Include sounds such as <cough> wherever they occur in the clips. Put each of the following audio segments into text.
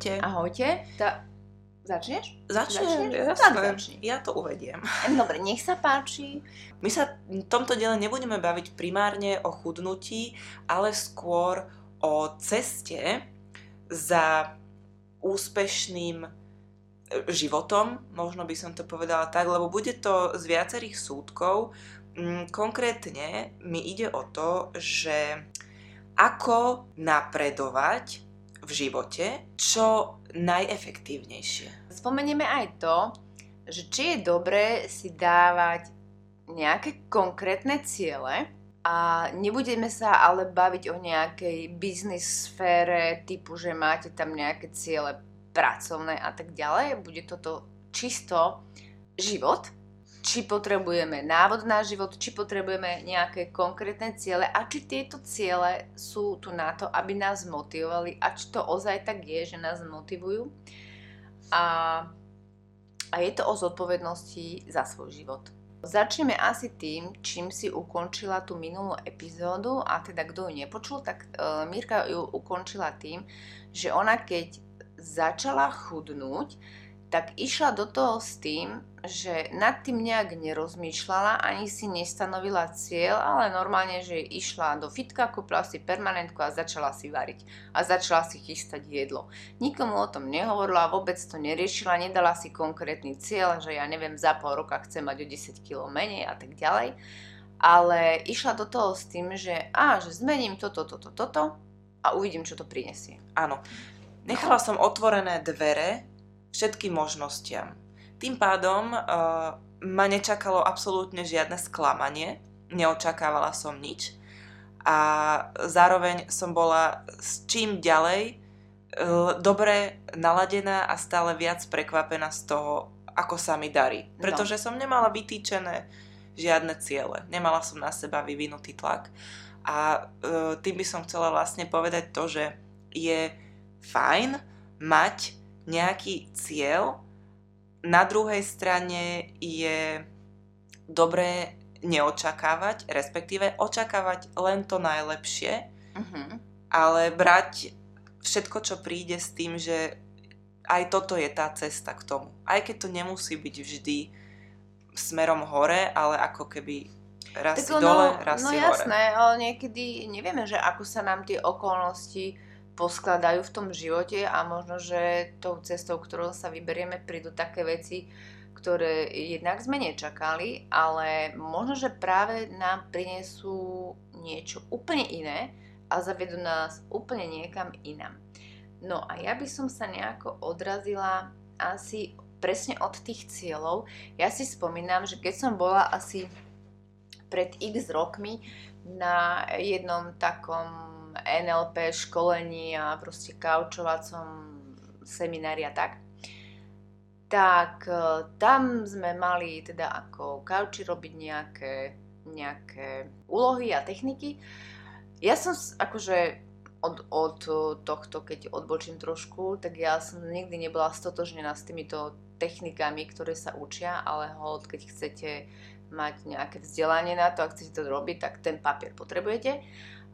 Ahojte. Ahojte. Ta... Začneš? Začnem, Začneš? jasné. Tak začni. Ja to uvediem. Dobre, nech sa páči. My sa v tomto diele nebudeme baviť primárne o chudnutí, ale skôr o ceste za úspešným e, životom, možno by som to povedala tak, lebo bude to z viacerých súdkov. Mm, Konkrétne mi ide o to, že ako napredovať v živote čo najefektívnejšie. Spomenieme aj to, že či je dobré si dávať nejaké konkrétne ciele a nebudeme sa ale baviť o nejakej biznis sfére typu, že máte tam nejaké ciele pracovné a tak ďalej. Bude toto čisto život, či potrebujeme návod na život, či potrebujeme nejaké konkrétne ciele a či tieto ciele sú tu na to, aby nás motivovali a či to ozaj tak je, že nás motivujú. A, a je to o zodpovednosti za svoj život. Začneme asi tým, čím si ukončila tú minulú epizódu a teda kto ju nepočul, tak uh, Mirka ju ukončila tým, že ona keď začala chudnúť, tak išla do toho s tým, že nad tým nejak nerozmýšľala, ani si nestanovila cieľ, ale normálne, že išla do fitka, kúpila si permanentku a začala si variť. A začala si chystať jedlo. Nikomu o tom nehovorila, vôbec to neriešila, nedala si konkrétny cieľ, že ja neviem, za pol roka chcem mať o 10 kg menej a tak ďalej. Ale išla do toho s tým, že a, že zmením toto, toto, toto a uvidím, čo to prinesie. Áno. Nechala som otvorené dvere všetkým možnostiam. Tým pádom uh, ma nečakalo absolútne žiadne sklamanie, neočakávala som nič. A zároveň som bola s čím ďalej uh, dobre naladená a stále viac prekvapená z toho, ako sa mi darí. Pretože som nemala vytýčené žiadne ciele, nemala som na seba vyvinutý tlak. A uh, tým by som chcela vlastne povedať to, že je fajn mať nejaký cieľ, na druhej strane je dobré neočakávať, respektíve očakávať len to najlepšie, Uh-huh. ale brať všetko, čo príde s tým, že aj toto je tá cesta k tomu. Aj keď to nemusí byť vždy smerom hore, ale ako keby raz si dole, raz no si jasné, hore. ale niekedy nevieme, že ako sa nám tie okolnosti poskladajú v tom živote a možno, že tou cestou, ktorou sa vyberieme, prídu také veci, ktoré jednak sme nečakali, ale možno, že práve nám prinesú niečo úplne iné a zavedú nás úplne niekam inam. No a ja by som sa nejako odrazila asi presne od tých cieľov. Ja si spomínam, že keď som bola asi pred x rokmi na jednom takom NLP školení a proste kaučovacom seminári a tak, tak e, tam sme mali teda ako kauči robiť nejaké, nejaké úlohy a techniky. Ja som akože od, od tohto, keď odbočím trošku, tak ja som nikdy nebola stotožnená s týmito technikami, ktoré sa učia, ale hold, keď chcete mať nejaké vzdelanie na to, ak chcete to robiť, tak ten papier potrebujete.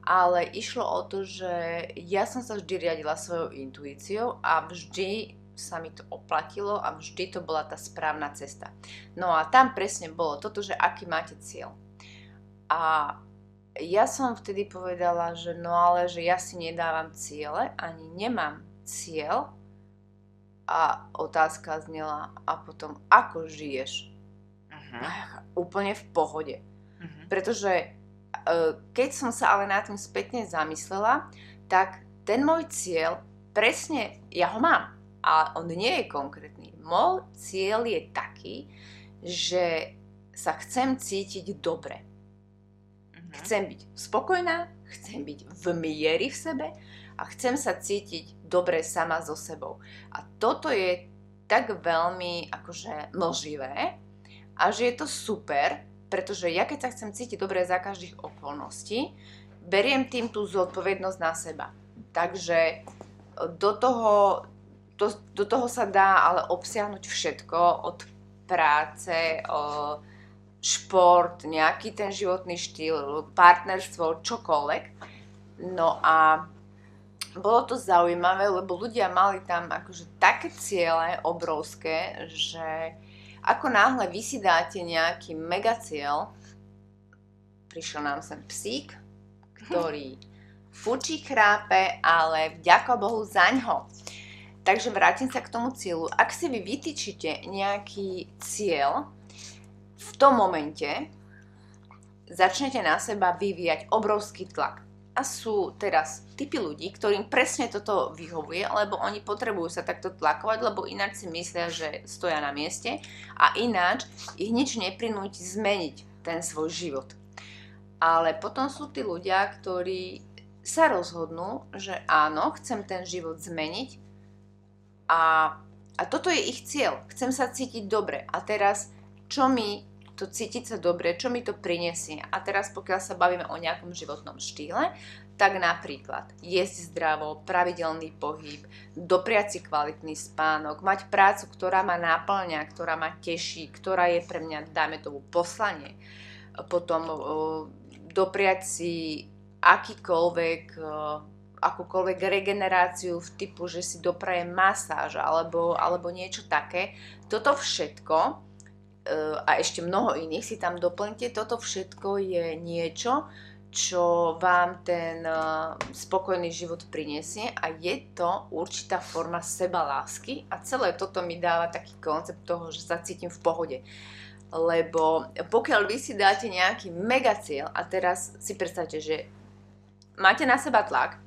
Ale išlo o to, že ja som sa vždy riadila svojou intuíciou a vždy sa mi to oplatilo a vždy to bola tá správna cesta. No a tam presne bolo toto, že aký máte cieľ. A ja som vtedy povedala, že no ale že ja si nedávam ciele, ani nemám cieľ. A otázka znela, a potom ako žiješ? A Úplne v pohode. Mhm. Pretože keď som sa ale nad tým spätne zamyslela, tak ten môj cieľ, presne, ja ho mám, ale on nie je konkrétny. Môj cieľ je taký, že sa chcem cítiť dobre. Mhm. Chcem byť spokojná, chcem byť v mieri v sebe a chcem sa cítiť dobre sama so sebou. A toto je tak veľmi akože mlživé a že je to super, pretože ja keď sa chcem cítiť dobre za každých okolností, beriem tým tú zodpovednosť na seba. Takže do toho, do, do toho sa dá ale obsiahnuť všetko od práce, o, šport, nejaký ten životný štýl, partnerstvo, čokoľvek. No a bolo to zaujímavé, lebo ľudia mali tam akože také ciele obrovské, že ako náhle vy si dáte nejaký megacieľ, prišiel nám sem psík, ktorý fučí, chrápe, ale vďaka Bohu za ňo. Takže vrátim sa k tomu cieľu. Ak si vy vytýčite nejaký cieľ, v tom momente začnete na seba vyvíjať obrovský tlak. A sú teraz typy ľudí, ktorým presne toto vyhovuje, lebo oni potrebujú sa takto tlakovať, lebo ináč si myslia, že stoja na mieste a ináč ich nič neprinúti zmeniť ten svoj život. Ale potom sú tí ľudia, ktorí sa rozhodnú, že áno, chcem ten život zmeniť a, a toto je ich cieľ. Chcem sa cítiť dobre. A teraz, čo mi to cítiť sa dobre, čo mi to prinesie. A teraz pokiaľ sa bavíme o nejakom životnom štýle, tak napríklad jesť zdravo, pravidelný pohyb, dopriať si kvalitný spánok, mať prácu, ktorá ma náplňa, ktorá ma teší, ktorá je pre mňa, dajme tomu, poslanie. Potom dopriať si akýkoľvek akúkoľvek regeneráciu v typu, že si dopraje masáž alebo, alebo niečo také. Toto všetko a ešte mnoho iných si tam doplňte. Toto všetko je niečo, čo vám ten spokojný život prinesie a je to určitá forma sebalásky a celé toto mi dáva taký koncept toho, že sa cítim v pohode. Lebo pokiaľ vy si dáte nejaký mega cieľ a teraz si predstavte, že máte na seba tlak,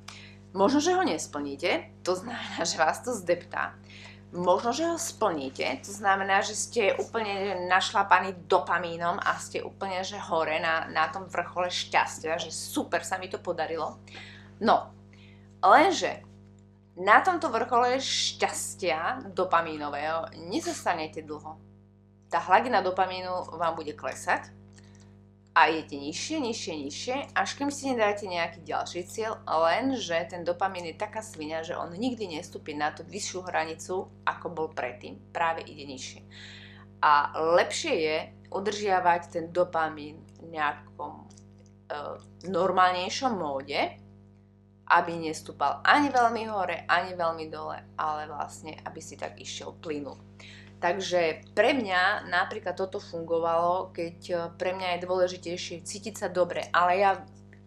možno, že ho nesplníte, to <laughs> znamená, že vás to zdeptá možno, že ho splníte, to znamená, že ste úplne našlapaní dopamínom a ste úplne, že hore na, na tom vrchole šťastia, že super sa mi to podarilo. No, lenže na tomto vrchole šťastia dopamínového nezostanete dlho. Tá hladina dopamínu vám bude klesať a idete nižšie, nižšie, nižšie, až kým si nedáte nejaký ďalší cieľ, lenže ten dopamín je taká svinia, že on nikdy nestúpi na tú vyššiu hranicu, ako bol predtým, práve ide nižšie. A lepšie je udržiavať ten dopamín v nejakom e, normálnejšom móde, aby nestúpal ani veľmi hore, ani veľmi dole, ale vlastne, aby si tak išiel plynul. Takže pre mňa napríklad toto fungovalo, keď e, pre mňa je dôležitejšie cítiť sa dobre. Ale ja,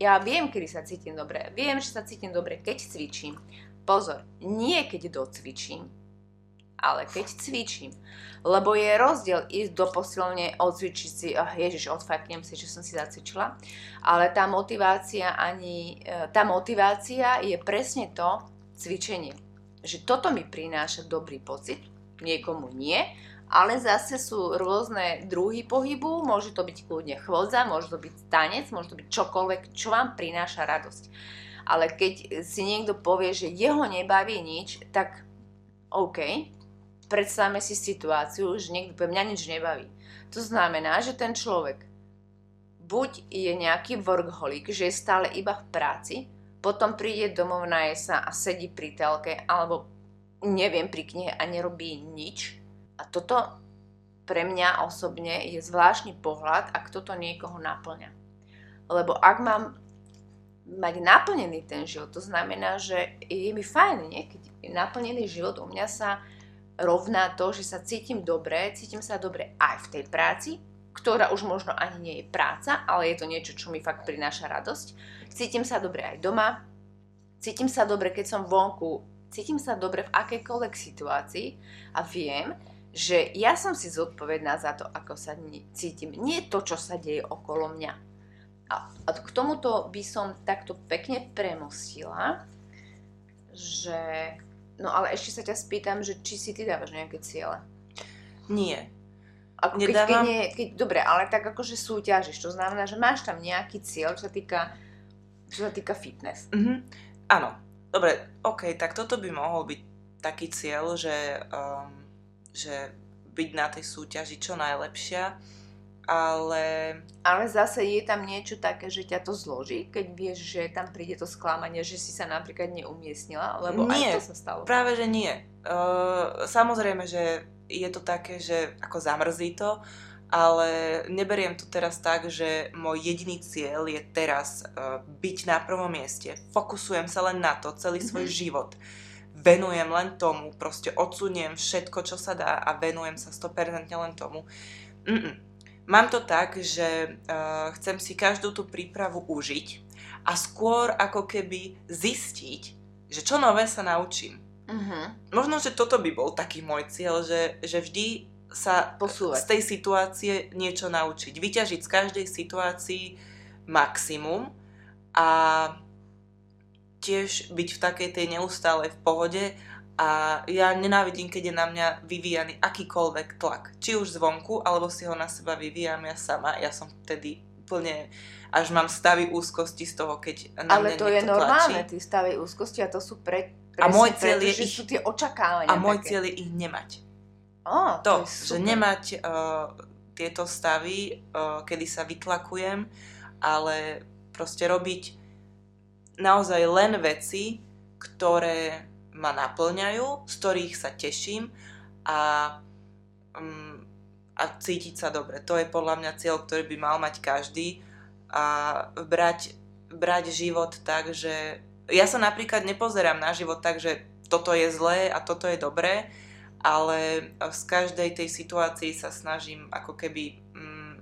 ja viem, kedy sa cítim dobre. Viem, že sa cítim dobre, keď cvičím. Pozor, nie keď docvičím, ale keď cvičím. Lebo je rozdiel ísť do posilne, odcvičiť si, oh, ježiš, odfaknem si, že som si zacvičila. Ale tá motivácia ani, e, tá motivácia je presne to cvičenie. Že toto mi prináša dobrý pocit, niekomu nie, ale zase sú rôzne druhy pohybu, môže to byť kľudne chôdza, môže to byť tanec, môže to byť čokoľvek, čo vám prináša radosť. Ale keď si niekto povie, že jeho nebaví nič, tak OK, predstavme si situáciu, že niekto povie, mňa nič nebaví. To znamená, že ten človek buď je nejaký workaholic, že je stále iba v práci, potom príde domov, naje sa a sedí pri telke, alebo neviem pri knihe a nerobí nič. A toto pre mňa osobne je zvláštny pohľad, ak toto niekoho naplňa. Lebo ak mám mať naplnený ten život, to znamená, že je mi fajn, nie? keď naplnený život, u mňa sa rovná to, že sa cítim dobre, cítim sa dobre aj v tej práci, ktorá už možno ani nie je práca, ale je to niečo, čo mi fakt prináša radosť. Cítim sa dobre aj doma, cítim sa dobre, keď som vonku cítim sa dobre v akejkoľvek situácii a viem, že ja som si zodpovedná za to, ako sa cítim. Nie to, čo sa deje okolo mňa. A, k tomuto by som takto pekne premostila, že... No ale ešte sa ťa spýtam, že či si ty dávaš nejaké ciele? Nie. Ako keď, Nedávam... keď, nie, keď, dobre, ale tak akože súťažiš, to znamená, že máš tam nejaký cieľ, čo sa týka, čo sa týka fitness. Mm-hmm. Áno, Dobre, OK, tak toto by mohol byť taký cieľ, že, um, že byť na tej súťaži čo najlepšia, ale... Ale zase je tam niečo také, že ťa to zloží, keď vieš, že tam príde to sklamanie, že si sa napríklad neumiestnila, lebo nie, aj to sa stalo. práve že nie. Uh, samozrejme, že je to také, že ako zamrzí to, ale neberiem to teraz tak, že môj jediný cieľ je teraz uh, byť na prvom mieste. Fokusujem sa len na to celý svoj mm-hmm. život. Venujem len tomu, proste odsuniem všetko, čo sa dá a venujem sa 100% len tomu. Mm-mm. Mám to tak, že uh, chcem si každú tú prípravu užiť a skôr ako keby zistiť, že čo nové sa naučím. Mm-hmm. Možno, že toto by bol taký môj cieľ, že, že vždy sa Posúvať. z tej situácie niečo naučiť. Vyťažiť z každej situácii maximum a tiež byť v takej tej neustálej v pohode a ja nenávidím, keď je na mňa vyvíjaný akýkoľvek tlak. Či už zvonku, alebo si ho na seba vyvíjam ja sama. Ja som vtedy úplne až mám stavy úzkosti z toho, keď na Ale mňa to je normálne, tie stavy úzkosti a to sú pre, presne, a môj cieľ je ich, sú tie očakávania. A môj také. cieľ je ich nemať. Oh, to, to že nemať uh, tieto stavy, uh, kedy sa vytlakujem, ale proste robiť naozaj len veci, ktoré ma naplňajú, z ktorých sa teším a, um, a cítiť sa dobre. To je podľa mňa cieľ, ktorý by mal mať každý a brať, brať život tak, že ja sa napríklad nepozerám na život tak, že toto je zlé a toto je dobré, ale z každej tej situácii sa snažím ako keby... Mm,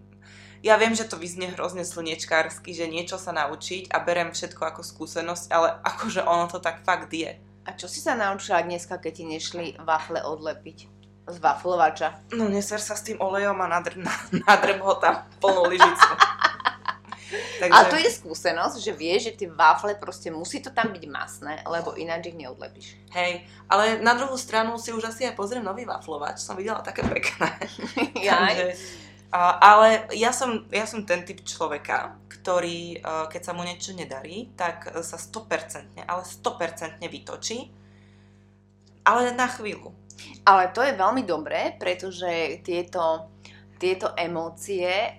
ja viem, že to vyznie hrozne slniečkársky, že niečo sa naučiť a berem všetko ako skúsenosť, ale akože ono to tak fakt je. A čo si sa naučila dneska, keď ti nešli wafle odlepiť? Z waflovača. No neser sa s tým olejom a nadr, nadrb ho tam plnú lyžicu. Takže... Ale to je skúsenosť, že vieš, že tie wafle proste musí to tam byť masné, lebo ináč ich neodlepíš. Hej, ale na druhú stranu si už asi aj pozriem nový waflovač, som videla také pekné. <laughs> Takže, ale ja som, ja som ten typ človeka, ktorý, e, keď sa mu niečo nedarí, tak sa 100%, ale 100% vytočí, ale na chvíľu. Ale to je veľmi dobré, pretože tieto, tieto emócie, e,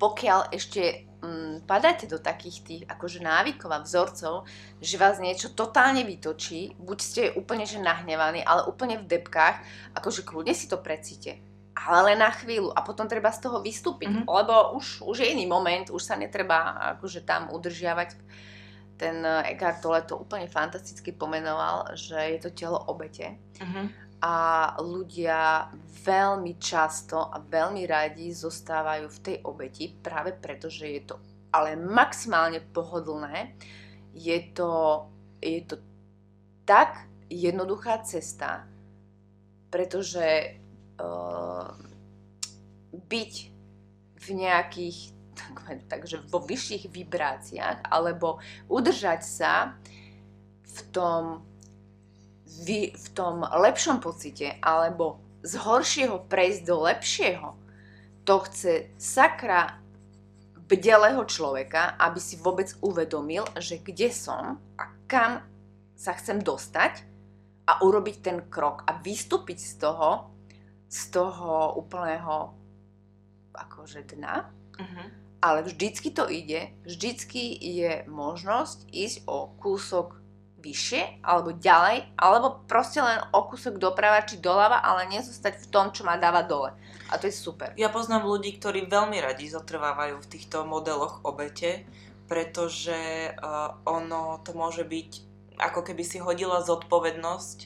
pokiaľ ešte mm, padáte do takých tých akože návykov a vzorcov, že vás niečo totálne vytočí, buď ste úplne že nahnevaní, ale úplne v depkách, akože kľudne si to precíte. Ale len na chvíľu a potom treba z toho vystúpiť, mm-hmm. lebo už, už je iný moment, už sa netreba akože tam udržiavať. Ten Eckhart Tolle to úplne fantasticky pomenoval, že je to telo obete. Mm-hmm a ľudia veľmi často a veľmi radi zostávajú v tej obeti práve preto, že je to ale maximálne pohodlné. Je to, je to tak jednoduchá cesta, pretože uh, byť v nejakých takže vo vyšších vibráciách alebo udržať sa v tom vy v tom lepšom pocite alebo z horšieho prejsť do lepšieho, to chce sakra bdelého človeka, aby si vôbec uvedomil, že kde som a kam sa chcem dostať a urobiť ten krok a vystúpiť z toho, z toho úplného akože dna. Uh-huh. Ale vždycky to ide, vždycky je možnosť ísť o kúsok vyššie alebo ďalej, alebo proste len o kúsok doprava či doľava, ale nezostať v tom, čo ma dáva dole. A to je super. Ja poznám ľudí, ktorí veľmi radi zotrvávajú v týchto modeloch obete, pretože uh, ono to môže byť, ako keby si hodila zodpovednosť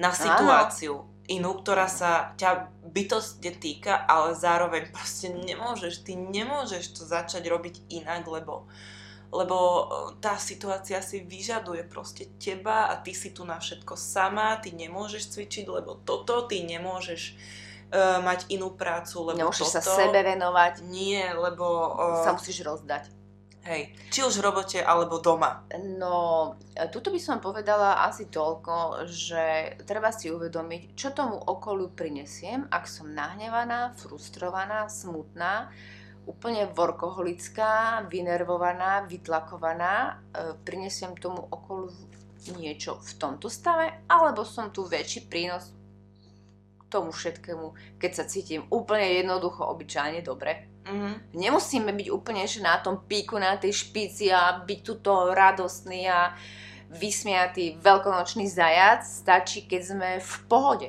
na situáciu. Áno. Inú, ktorá sa ťa bytostne týka, ale zároveň proste nemôžeš, ty nemôžeš to začať robiť inak, lebo uh, lebo e, tá situácia si vyžaduje proste teba a ty si tu na všetko sama, ty nemôžeš cvičiť, lebo toto, ty nemôžeš uh, mať inú prácu, lebo Nemôžeš toto. sa sebe venovať. Nie, lebo... Uh, sa musíš rozdať. Hej, či už v robote alebo doma. No, tuto by som povedala asi toľko, že treba si uvedomiť, čo tomu okoliu prinesiem, ak som nahnevaná, frustrovaná, smutná, úplne workoholická, vynervovaná, vytlakovaná, e, prinesiem tomu okolo niečo v tomto stave, alebo som tu väčší prínos k tomu všetkému, keď sa cítim úplne jednoducho, obyčajne dobre. Mm-hmm. Nemusíme byť úplne že na tom píku, na tej špici a byť tuto radostný a vysmiatý veľkonočný zajac. Stačí, keď sme v pohode.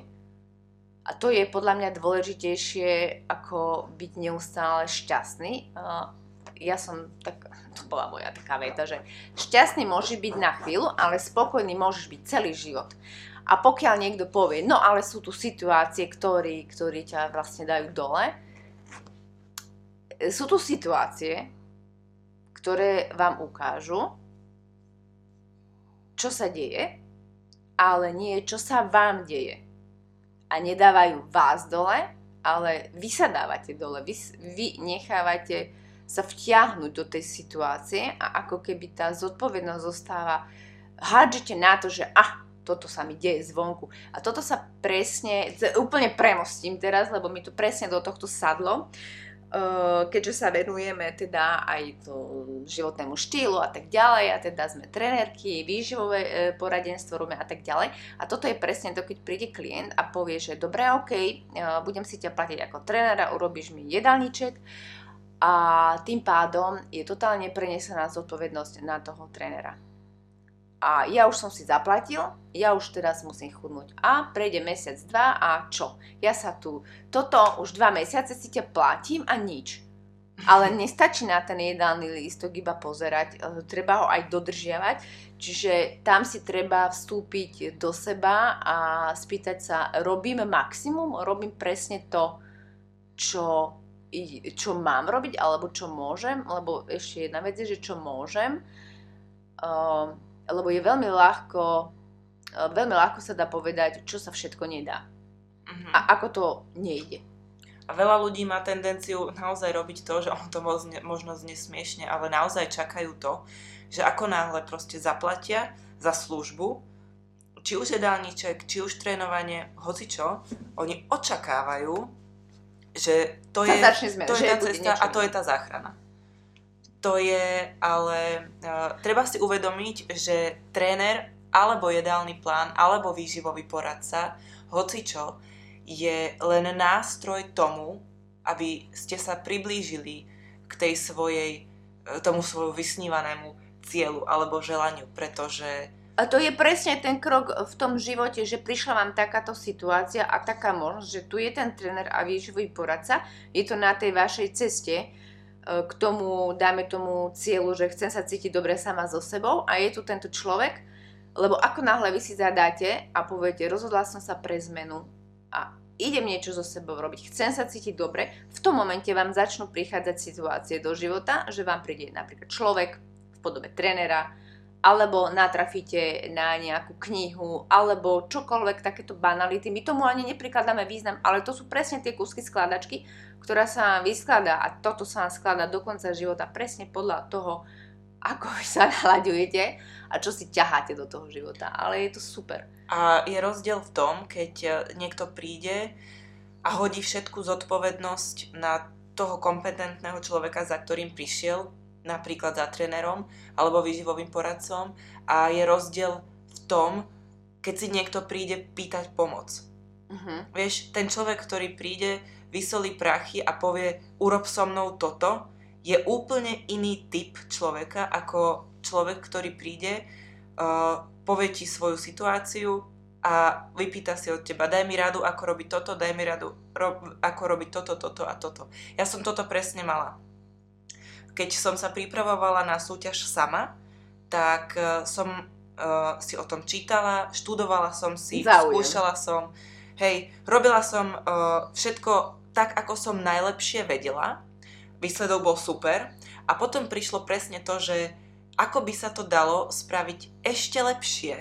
A to je podľa mňa dôležitejšie, ako byť neustále šťastný. Ja som tak, to bola moja taká veta, že šťastný môže byť na chvíľu, ale spokojný môžeš byť celý život. A pokiaľ niekto povie, no ale sú tu situácie, ktorí, ktorí ťa vlastne dajú dole, sú tu situácie, ktoré vám ukážu, čo sa deje, ale nie čo sa vám deje a nedávajú vás dole, ale vy sa dávate dole, vy, vy nechávate sa vtiahnuť do tej situácie a ako keby tá zodpovednosť zostáva, hádžete na to, že ah, toto sa mi deje zvonku. A toto sa presne, úplne premostím teraz, lebo mi to presne do tohto sadlo. Eh, keďže sa venujeme teda aj to životnému štýlu a tak ďalej a teda sme trenérky, výživové eh, poradenstvo robíme a tak ďalej. A toto je presne to, keď príde klient a povie, že dobre, ok, eh, budem si ťa platiť ako trénera, urobíš mi jedálniček a tým pádom je totálne prenesená zodpovednosť na toho trénera a ja už som si zaplatil, ja už teraz musím chudnúť. A prejde mesiac, dva a čo? Ja sa tu, toto už dva mesiace si ťa platím a nič. Ale <laughs> nestačí na ten jedálny lístok iba pozerať, e, treba ho aj dodržiavať, čiže tam si treba vstúpiť do seba a spýtať sa, robím maximum, robím presne to, čo, čo mám robiť, alebo čo môžem, lebo ešte jedna vec je, že čo môžem. Uh, lebo je veľmi ľahko, e, veľmi ľahko sa dá povedať, čo sa všetko nedá. Uh-huh. A ako to nejde. A veľa ľudí má tendenciu naozaj robiť to, že on to možno znie smiešne, ale naozaj čakajú to, že ako náhle proste zaplatia za službu, či už jedálniček, či už trénovanie, hoci čo, oni očakávajú, že to je, to je tá cesta a to je tá záchrana to je ale, uh, treba si uvedomiť, že tréner alebo jedálny plán alebo výživový poradca, čo, je len nástroj tomu, aby ste sa priblížili k tej svojej, e, tomu svojmu vysnívanému cieľu alebo želaniu, pretože a to je presne ten krok v tom živote, že prišla vám takáto situácia a taká možnosť, že tu je ten tréner a výživový poradca, je to na tej vašej ceste k tomu, dáme tomu cieľu, že chcem sa cítiť dobre sama so sebou a je tu tento človek, lebo ako náhle vy si zadáte a poviete, rozhodla som sa pre zmenu a idem niečo so sebou robiť, chcem sa cítiť dobre, v tom momente vám začnú prichádzať situácie do života, že vám príde napríklad človek v podobe trénera, alebo natrafíte na nejakú knihu, alebo čokoľvek takéto banality. My tomu ani neprikladáme význam, ale to sú presne tie kúsky skladačky, ktorá sa vám vyskladá a toto sa vám skladá do konca života presne podľa toho, ako vy sa <laughs> nalaďujete a čo si ťaháte do toho života. Ale je to super. A je rozdiel v tom, keď e, niekto príde a hodí všetku zodpovednosť na toho kompetentného človeka, za ktorým prišiel, napríklad za trénerom alebo výživovým poradcom a je rozdiel v tom, keď si niekto príde pýtať pomoc. Uh-huh. Vieš, ten človek, ktorý príde, vysolí prachy a povie urob so mnou toto, je úplne iný typ človeka ako človek, ktorý príde, uh, povie ti svoju situáciu a vypýta si od teba, daj mi radu, ako robiť toto, daj mi radu, rob, ako robiť toto, toto a toto. Ja som toto presne mala keď som sa pripravovala na súťaž sama, tak uh, som uh, si o tom čítala, študovala som si, Záujem. skúšala som, hej, robila som uh, všetko tak, ako som najlepšie vedela. Výsledok bol super. A potom prišlo presne to, že ako by sa to dalo spraviť ešte lepšie,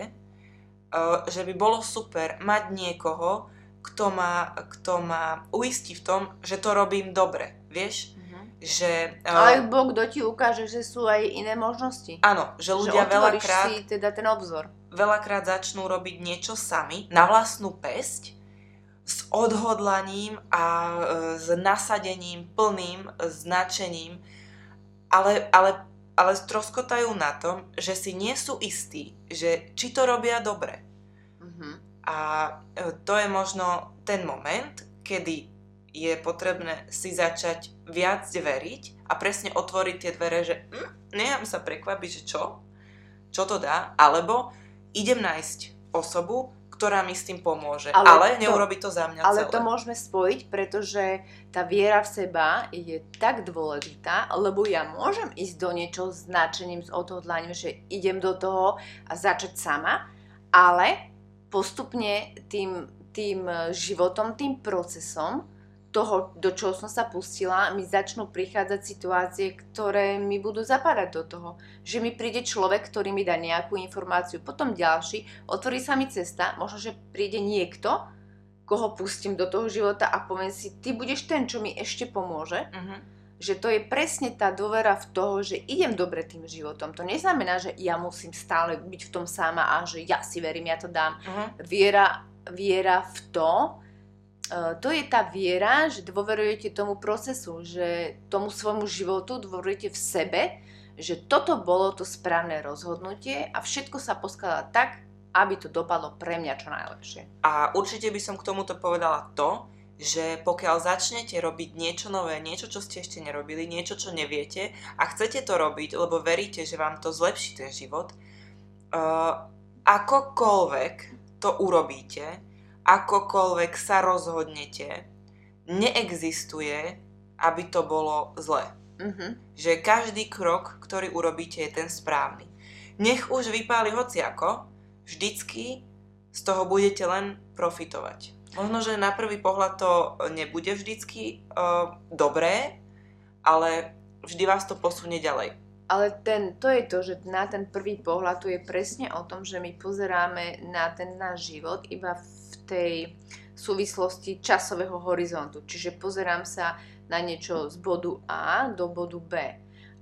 uh, že by bolo super mať niekoho, kto ma, kto ma uistí v tom, že to robím dobre, vieš? Že... Uh, Ale Boh kto ti ukáže, že sú aj iné možnosti. Áno, že ľudia že veľakrát... si teda ten obzor. Veľakrát začnú robiť niečo sami, na vlastnú pesť, s odhodlaním a uh, s nasadením, plným značením, ale, ale, ale stroskotajú na tom, že si nie sú istí, že či to robia dobre. Uh-huh. A uh, to je možno ten moment, kedy je potrebné si začať viac veriť a presne otvoriť tie dvere, že hm, nechám sa prekvapiť, že čo? Čo to dá? Alebo idem nájsť osobu, ktorá mi s tým pomôže. Ale, ale to, neurobi to za mňa Ale celé. to môžeme spojiť, pretože tá viera v seba je tak dôležitá, lebo ja môžem ísť do niečoho s nadšením, s odhodlaním, že idem do toho a začať sama, ale postupne tým, tým životom, tým procesom toho, do čoho som sa pustila, mi začnú prichádzať situácie, ktoré mi budú zapadať do toho. Že mi príde človek, ktorý mi dá nejakú informáciu, potom ďalší, otvorí sa mi cesta, možno, že príde niekto, koho pustím do toho života a poviem si, ty budeš ten, čo mi ešte pomôže. Uh-huh. Že to je presne tá dôvera v toho, že idem dobre tým životom. To neznamená, že ja musím stále byť v tom sama a že ja si verím, ja to dám. Uh-huh. Viera, viera v to, to je tá viera, že dôverujete tomu procesu, že tomu svojmu životu dôverujete v sebe, že toto bolo to správne rozhodnutie a všetko sa poskladá tak, aby to dopadlo pre mňa čo najlepšie. A určite by som k tomuto povedala to, že pokiaľ začnete robiť niečo nové, niečo, čo ste ešte nerobili, niečo, čo neviete a chcete to robiť, lebo veríte, že vám to zlepší ten život, uh, akokoľvek to urobíte, akokoľvek sa rozhodnete, neexistuje, aby to bolo zle. Mm-hmm. Že každý krok, ktorý urobíte, je ten správny. Nech už vypáli hociako, vždycky z toho budete len profitovať. Možno, že na prvý pohľad to nebude vždycky uh, dobré, ale vždy vás to posunie ďalej. Ale ten, to je to, že na ten prvý pohľad to je presne o tom, že my pozeráme na ten náš život iba v tej súvislosti časového horizontu. Čiže pozerám sa na niečo z bodu A do bodu B.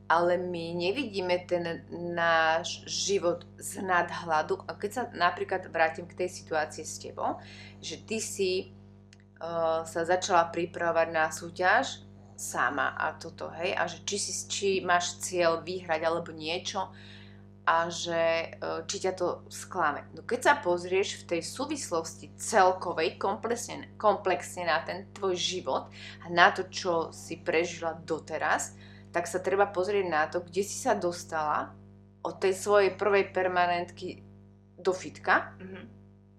Ale my nevidíme ten náš život z nadhľadu. A keď sa napríklad vrátim k tej situácii s tebou, že ty si uh, sa začala pripravovať na súťaž sama a toto, hej, a že či, si, či máš cieľ vyhrať alebo niečo, a že e, či ťa to sklame. No keď sa pozrieš v tej súvislosti celkovej, komplexne, komplexne na ten tvoj život a na to, čo si prežila doteraz, tak sa treba pozrieť na to, kde si sa dostala od tej svojej prvej permanentky do fitka. Mm-hmm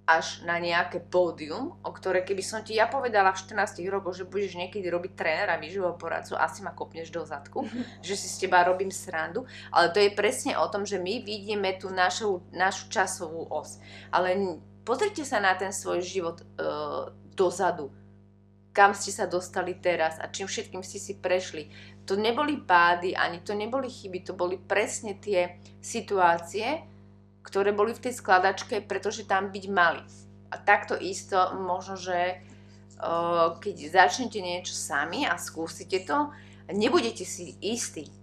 až na nejaké pódium, o ktoré keby som ti ja povedala v 14 rokoch, že budeš niekedy robiť trénera, výživového poradcu, asi ma kopneš do zadku, <laughs> že si s teba robím srandu, ale to je presne o tom, že my vidíme tú našu, našu časovú os. Ale pozrite sa na ten svoj život uh, dozadu, kam ste sa dostali teraz a čím všetkým ste si prešli. To neboli pády, ani to neboli chyby, to boli presne tie situácie, ktoré boli v tej skladačke, pretože tam byť mali. A takto isto možno, že uh, keď začnete niečo sami a skúsite to, nebudete si istí,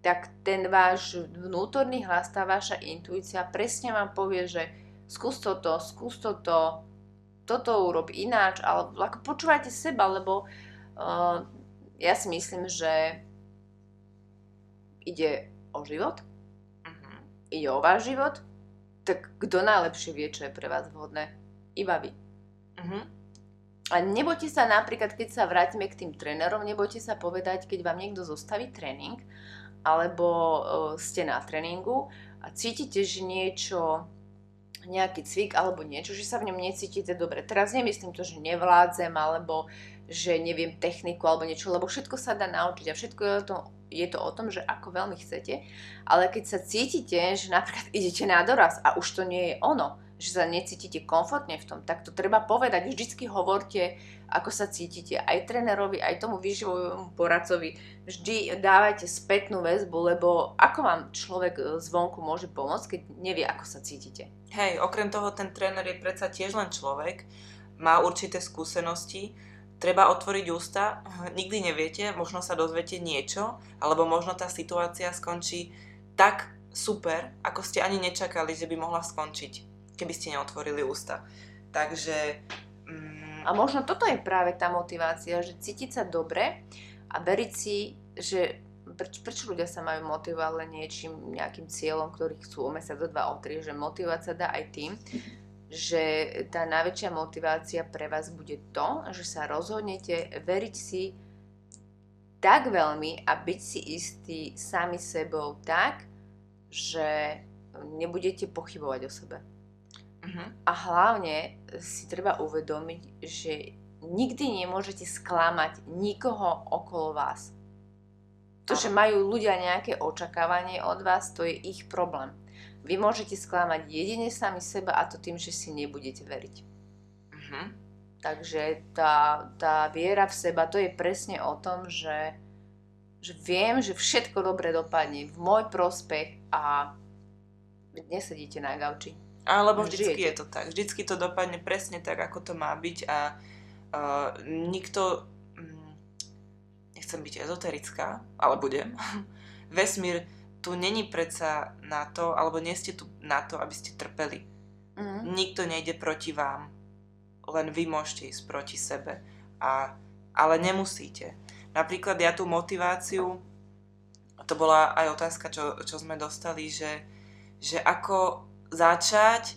tak ten váš vnútorný hlas, tá vaša intuícia presne vám povie, že skús toto, skús toto, toto urob ináč, ale ako počúvajte seba, lebo uh, ja si myslím, že ide o život, ide o váš život, tak kto najlepšie vie, čo je pre vás vhodné? Iba vy. Uh-huh. A nebojte sa napríklad, keď sa vrátime k tým trénerom, nebojte sa povedať, keď vám niekto zostaví tréning, alebo uh, ste na tréningu a cítite, že niečo, nejaký cvik alebo niečo, že sa v ňom necítite dobre. Teraz nemyslím to, že nevládzem, alebo že neviem techniku alebo niečo, lebo všetko sa dá naučiť a všetko je to je to o tom, že ako veľmi chcete, ale keď sa cítite, že napríklad idete na doraz a už to nie je ono, že sa necítite komfortne v tom, tak to treba povedať. Vždycky hovorte, ako sa cítite. Aj trénerovi, aj tomu výživovému poradcovi. Vždy dávajte spätnú väzbu, lebo ako vám človek e, zvonku môže pomôcť, keď nevie, ako sa cítite. Hej, okrem toho ten tréner je predsa tiež len človek, má určité skúsenosti treba otvoriť ústa, <laughs> nikdy neviete, možno sa dozviete niečo, alebo možno tá situácia skončí tak super, ako ste ani nečakali, že by mohla skončiť, keby ste neotvorili ústa. Takže... Mm... A možno toto je práve tá motivácia, že cítiť sa dobre a veriť si, že preč, prečo ľudia sa majú motivovať len niečím, nejakým cieľom, ktorý chcú o mesiac, do dva, o tri, že motivovať sa dá aj tým, že tá najväčšia motivácia pre vás bude to, že sa rozhodnete veriť si tak veľmi a byť si istí sami sebou tak, že nebudete pochybovať o sebe. Mhm. A hlavne si treba uvedomiť, že nikdy nemôžete sklamať nikoho okolo vás. To, že majú ľudia nejaké očakávanie od vás, to je ich problém. Vy môžete sklamať jedine sami seba a to tým, že si nebudete veriť. Mhm. Takže tá, tá viera v seba, to je presne o tom, že, že viem, že všetko dobre dopadne v môj prospech a nesedíte na gauči. Alebo Žijete. vždycky je to tak. Vždycky to dopadne presne tak, ako to má byť a uh, nikto... mm, nechcem byť ezoterická, ale budem. <laughs> Vesmír tu není predsa na to, alebo nie ste tu na to, aby ste trpeli. Mm. Nikto nejde proti vám. Len vy môžete ísť proti sebe. A, ale nemusíte. Napríklad ja tú motiváciu, to bola aj otázka, čo, čo sme dostali, že, že ako začať,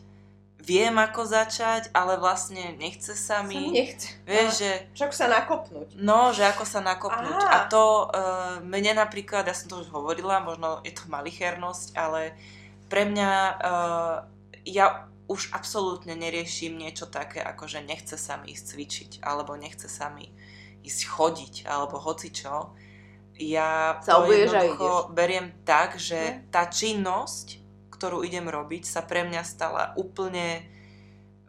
viem ako začať, ale vlastne nechce sa mi. nechce. Vieš, že Však sa nakopnúť. No, že ako sa nakopnúť. Aha. A to uh, mne napríklad, ja som to už hovorila, možno je to malichernosť, ale pre mňa uh, ja už absolútne neriešim niečo také, ako že nechce sa mi ísť cvičiť, alebo nechce sa mi ísť chodiť, alebo hocičo. Ja Sa to jednoducho beriem tak, že Ne? tá činnosť, ktorú idem robiť, sa pre mňa stala úplne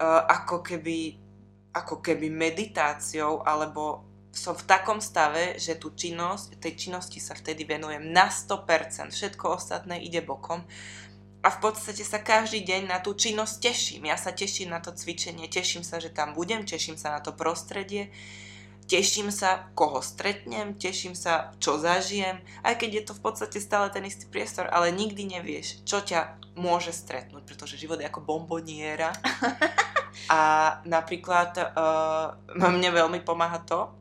uh, ako keby ako keby meditáciou, alebo som v takom stave, že tú činnosť, tej činnosti sa vtedy venujem na 100%, všetko ostatné ide bokom. A v podstate sa každý deň na tú činnosť teším. Ja sa teším na to cvičenie, teším sa, že tam budem, teším sa na to prostredie, teším sa, koho stretnem, teším sa, čo zažijem, aj keď je to v podstate stále ten istý priestor, ale nikdy nevieš, čo ťa môže stretnúť, pretože život je ako bomboniera. <laughs> A napríklad uh, <laughs> mne veľmi pomáha to,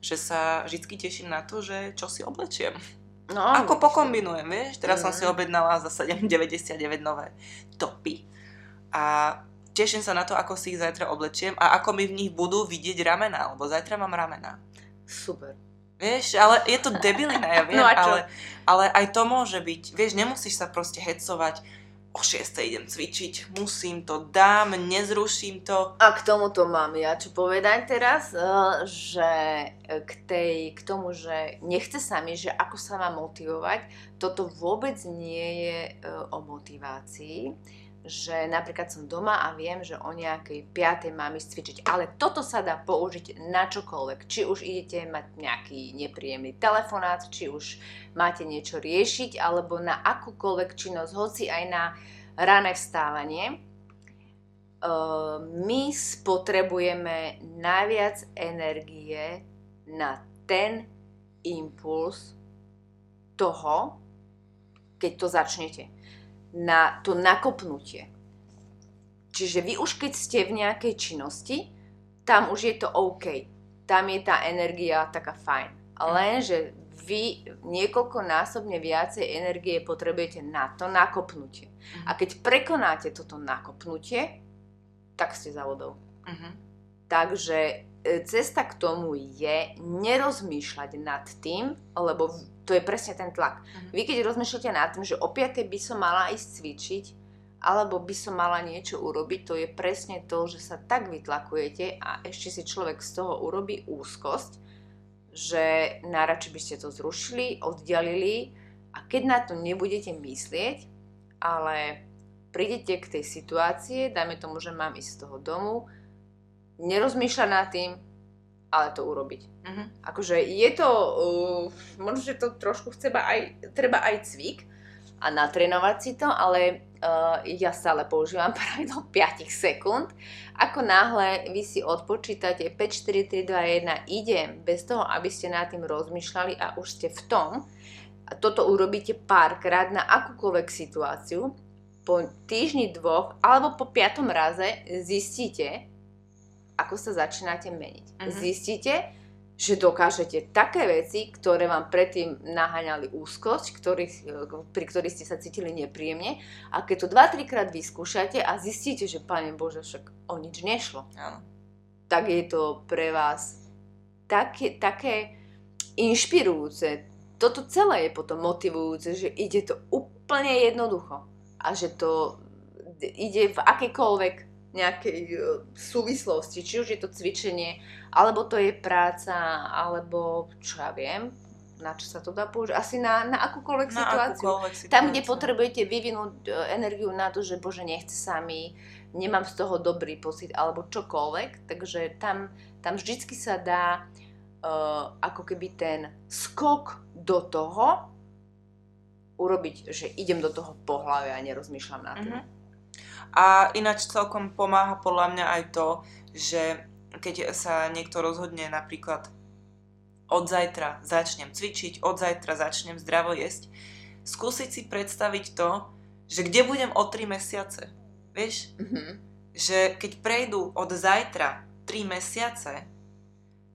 že sa vždy teším na to, že čo si oblečiem. No, Ako pokombinujem, vieš? Teraz som Mhm. si objednala za 7,99 <laughs> nové topy a teším sa na to, ako si ich zajtra oblečiem a ako mi v nich budú vidieť ramena, lebo zajtra mám ramena. Super. Vieš, ale je to debilina, ja <laughs> viem, No ale, ale aj to môže byť. Vieš, nemusíš sa proste hecovať, o 6 idem cvičiť, musím to, dám, nezruším to. A k tomuto mám ja čo povedať teraz, eh, že k, tej, k tomu, že nechce sa mi, že ako sa má motivovať, toto vôbec nie je eh, o motivácii, že napríklad som doma a viem, že o nejakej 5. mám ísť cvičiť, ale toto sa dá použiť na čokoľvek. Či už idete mať nejaký nepríjemný telefonát, či už máte niečo riešiť, alebo na akúkoľvek činnosť, hoci aj na rané vstávanie. Uh, my spotrebujeme najviac energie na ten impuls toho, keď to začnete. Na to nakopnutie. Čiže vy už keď ste v nejakej činnosti, tam už je to OK. Tam je tá energia taká fajn. Lenže vy niekoľkonásobne viacej energie potrebujete na to nakopnutie. A keď prekonáte toto nakopnutie, tak ste za vodou. Mhm. Takže e, cesta k tomu je nerozmýšľať nad tým, lebo to je presne ten tlak. Mhm. Vy keď rozmýšľate nad tým, že o 5 by som mala ísť cvičiť, alebo by som mala niečo urobiť, to je presne to, že sa tak vytlakujete a ešte si človek z toho urobí úzkosť, že najradšej by ste to zrušili, oddialili a keď na to nebudete myslieť, ale prídete k tej situácie, dajme tomu, že mám ísť z toho domu, nerozmýšľať nad tým, ale to urobiť. Mhm. Akože je to, uh, možno, že to trošku treba aj, treba aj cvik a natrénovať si to, ale uh, ja stále používam <laughs> pravidlo 5 sekúnd. Ako náhle vy si odpočítate 5, 4, 3, 2, 1, idem, bez toho, aby ste nad tým rozmýšľali a už ste v tom, a toto urobíte párkrát na akúkoľvek situáciu, po týždni dvoch alebo po piatom raze zistíte, ako sa začínate meniť. Mhm. Zistíte, že dokážete také veci, ktoré vám predtým naháňali úzkosť, ktorých, pri ktorých ste sa cítili nepríjemne a keď to 2-3 krát vyskúšate a zistíte, že Pane Bože, však o nič nešlo, Áno. tak je to pre vás také, také inšpirujúce. Toto celé je potom motivujúce, že ide to úplne jednoducho a že to ide v akejkoľvek nejakej e, súvislosti, či už je to cvičenie, alebo to je práca, alebo čo ja viem, na čo sa to dá použiť, asi na, na akúkoľvek Na situáciu. akúkoľvek situáciu. Tam, kde potrebujete vyvinúť e, energiu na to, že bože, nechce sa mi, nemám z toho dobrý pocit, alebo čokoľvek, takže tam, tam vždycky sa dá uh, ako keby ten skok do toho urobiť, že idem do toho pohľavia a nerozmýšľam nad tým. Mhm. A ináč celkom pomáha podľa mňa aj to, že keď sa niekto rozhodne napríklad od zajtra začnem cvičiť, od zajtra začnem zdravo jesť, skúsiť si predstaviť to, že kde budem o 3 mesiace. Vieš, Mhm. že keď prejdú od zajtra 3 mesiace,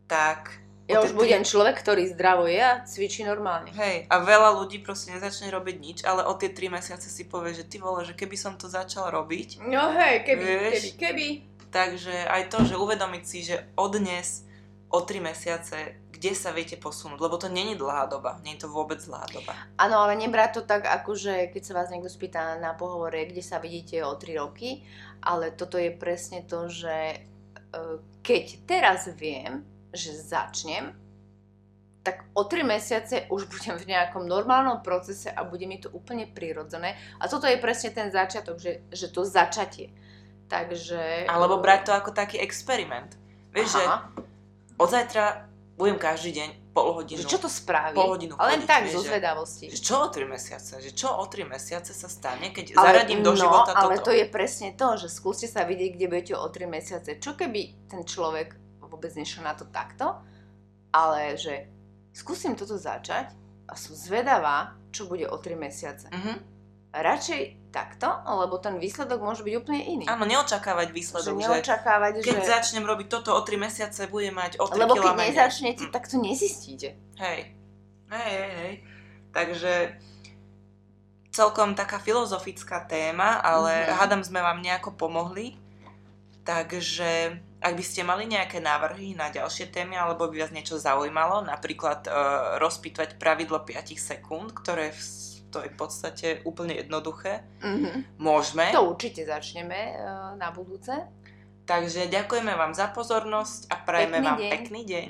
tak... Ja už budem človek, ktorý zdravo je a cvičí normálne. Hej, a veľa ľudí proste nezačne robiť nič, ale o tie 3 mesiace si povie, že ty vole, že keby som to začal robiť, No hej, keby, Vieš? keby, keby. Takže aj to, že uvedomiť si, že od dnes o 3 mesiace, kde sa viete posunúť, lebo to není dlhá doba, nie je to vôbec dlhá doba. Áno, ale nebrať to tak, akože keď sa vás niekto spýta na pohovore, kde sa vidíte o 3 roky, ale toto je presne to, že e, keď teraz viem, že začnem, tak o 3 mesiace už budem v nejakom normálnom procese a bude mi to úplne prirodzené. A toto je presne ten začiatok, že, že to začatie. Takže... Alebo brať to ako taký experiment. Vieš, že Aha, od zajtra budem každý deň pol hodinu. že čo to spraví? Pol hodinu Ale chodiť, tak, vieš, zo že- zvedavosti. Že čo o 3 mesiace? Že čo o 3 mesiace sa stane, keď Ale- zaradím do no, života ale toto? to je presne to, že skúste sa vidieť, kde budete o 3 mesiace. Čo keby ten človek vôbec nešiel na to takto, ale že skúsim toto začať a som zvedavá, čo bude o 3 mesiace. Mhm. Radšej takto, lebo ten výsledok môže byť úplne iný. Áno, neočakávať že výsledok, že neočakávať, keď že... začnem robiť toto o 3 mesiace, budem mať o 3 Lebo keď menej. nezačnete, Mm. tak to nezistíte. Hej. Hej, hej, hej. Takže celkom taká filozofická téma, ale Mhm. hádam sme vám nejako pomohli. Takže ak by ste mali nejaké návrhy na ďalšie témy, alebo by vás niečo zaujímalo, napríklad uh, rozpýtvať pravidlo 5 sekúnd, ktoré v, to je v podstate úplne jednoduché, Mhm. môžeme. To určite začneme eh, na budúce. Takže ďakujeme vám za pozornosť a prajeme Pekný vám deň. pekný deň.